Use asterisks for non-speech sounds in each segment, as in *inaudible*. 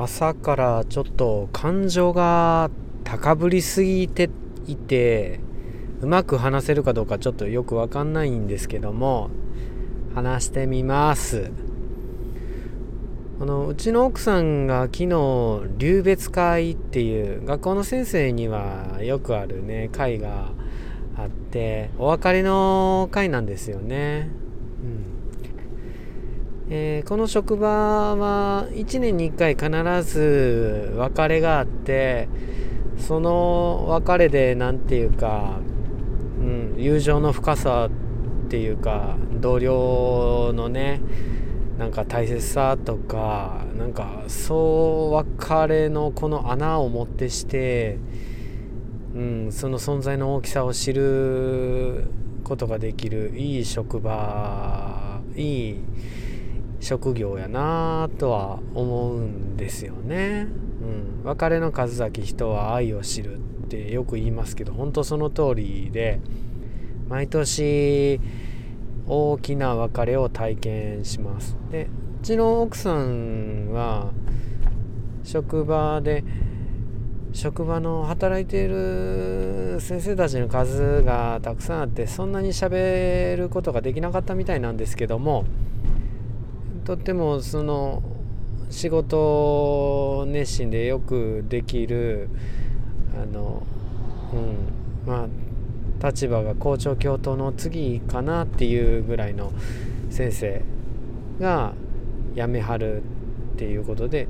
朝からちょっと感情が高ぶりすぎていてうまく話せるかどうかちょっとよくわかんないんですけども話してみます。あのうちの奥さんが昨日留別会っていう学校の先生にはよくあるね会があってお別れの会なんですよね。えー、この職場は1年に1回必ず別れがあってその別れで何て言うか、うん、友情の深さっていうか同僚のねなんか大切さとかなんかそう別れのこの穴をもってして、うん、その存在の大きさを知ることができるいい職場いい職業やなとは思うんですよね。うん、別れの数だけ人は愛を知るってよく言いますけど本当その通りで毎年大きな別れを体験します。でうちの奥さんは職場で職場の働いている先生たちの数がたくさんあってそんなに喋ることができなかったみたいなんですけどもとってもその仕事熱心でよくできるあの、うん、まあ立場が校長教頭の次かなっていうぐらいの先生が辞めはるっていうことで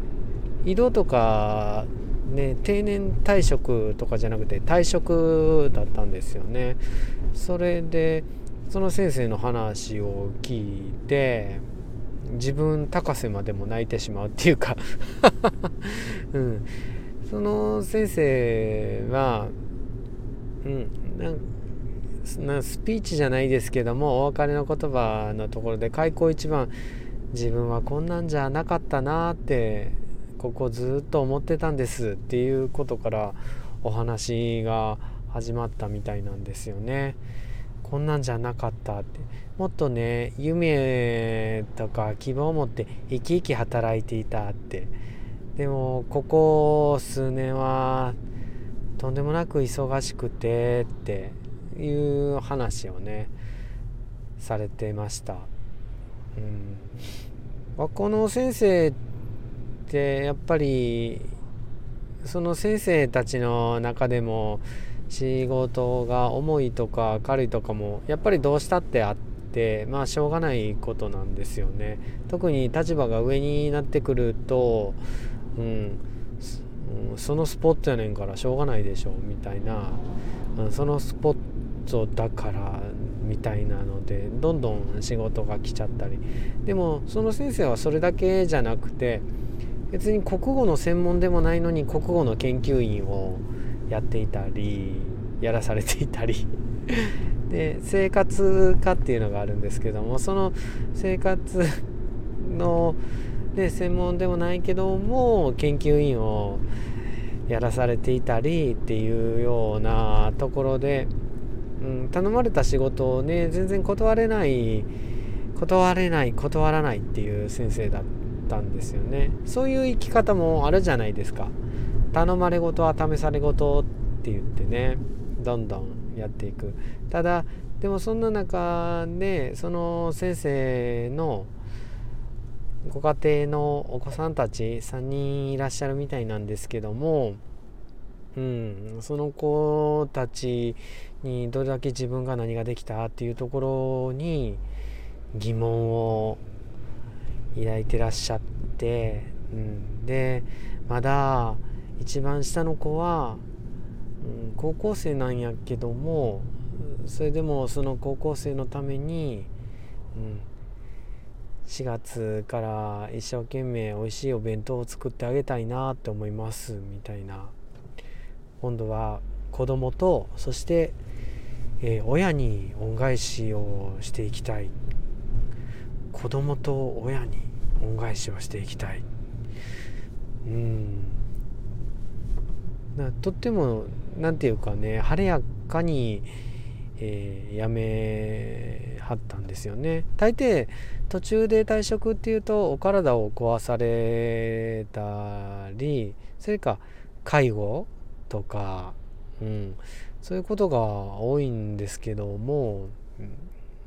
移動とかね定年退職とかじゃなくて退職だったんですよね。それでその先生の話を聞いて自分高瀬までも泣いてしまうっていうか *laughs* うん、その先生は、うん、なスピーチじゃないですけどもお別れの言葉のところで開口一番自分はこんなんじゃなかったなってここずっと思ってたんですっていうことからお話が始まったみたいなんですよね。こんなんじゃなかったって。もっとね夢とか希望を持って生き生き働いていたって。でもここ数年はとんでもなく忙しくてっていう話をねされてました、うん、学校の先生ってやっぱりその先生たちの中でも仕事が重いとか軽いとかもやっぱりどうしたってあってまあしょうがないことなんですよね。特に立場が上になってくるとうんそのスポットやねんからしょうがないでしょみたいなそのスポットだからみたいなのでどんどん仕事が来ちゃったり。でもその先生はそれだけじゃなくて別に国語の専門でもないのに国語の研究員をやっていたりやらされていたり *laughs* で生活科っていうのがあるんですけどもその生活の、ね、専門でもないけども研究員をやらされていたりっていうようなところで、うん、頼まれた仕事をね全然断れない断れない断らないっていう先生だったんですよねそういう生き方もあるじゃないですか。頼まれ事は試され事って言ってねどんどんやっていく。ただでもそんな中でその先生のご家庭のお子さんたち3人いらっしゃるみたいなんですけども、うん、その子たちにどれだけ自分が何ができたっていうところに疑問を抱いてらっしゃって、うん、でまだ一番下の子は、うん、高校生なんやけどもそれでもその高校生のために、うん、4月から一生懸命美味しいお弁当を作ってあげたいなって思いますみたいな。今度は子供とそして、えー、親に恩返しをしていきたい。子供と親に恩返しをしていきたい。うん。なとっても何て言うかね晴れやかに、えー、辞めはったんですよね。大抵途中で退職っていうとお体を壊されたりそれか介護とか、うん、そういうことが多いんですけども、うん、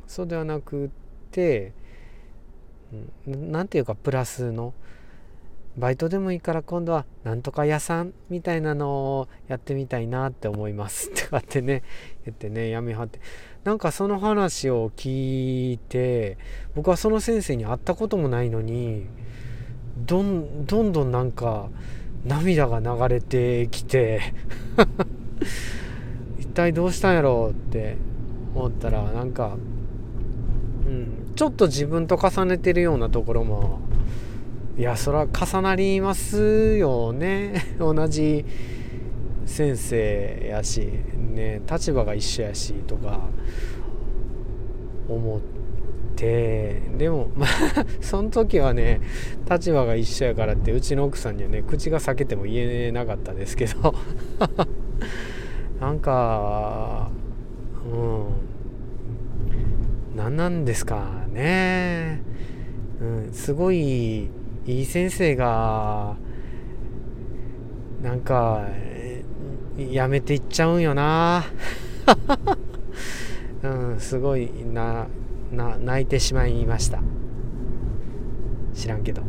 そうではなくって何て言うかプラスのバイトでもいいから今度はなんとか屋さんみたいなのをやってみたいなって思います。*laughs* ってかってね言ってねやめはって。なんかその話を聞いて僕はその先生に会ったこともないのにどんどんどんなんか涙が流れてきて *laughs* 一体どうしたんやろうって思ったらなんか、うん、ちょっと自分と重ねてるようなところもいやそれは重なりますよね。*laughs* 同じ先生やしね立場が一緒やしとか思ってでもまあ *laughs* その時はね立場が一緒やからってうちの奥さんにはね口が裂けても言えなかったですけど。*laughs* なんかうん。何なんですかね、うん、すごいいい先生がなんかやめていっちゃうんよな。*laughs* うんすごいなな泣いてしまいました。知らんけど。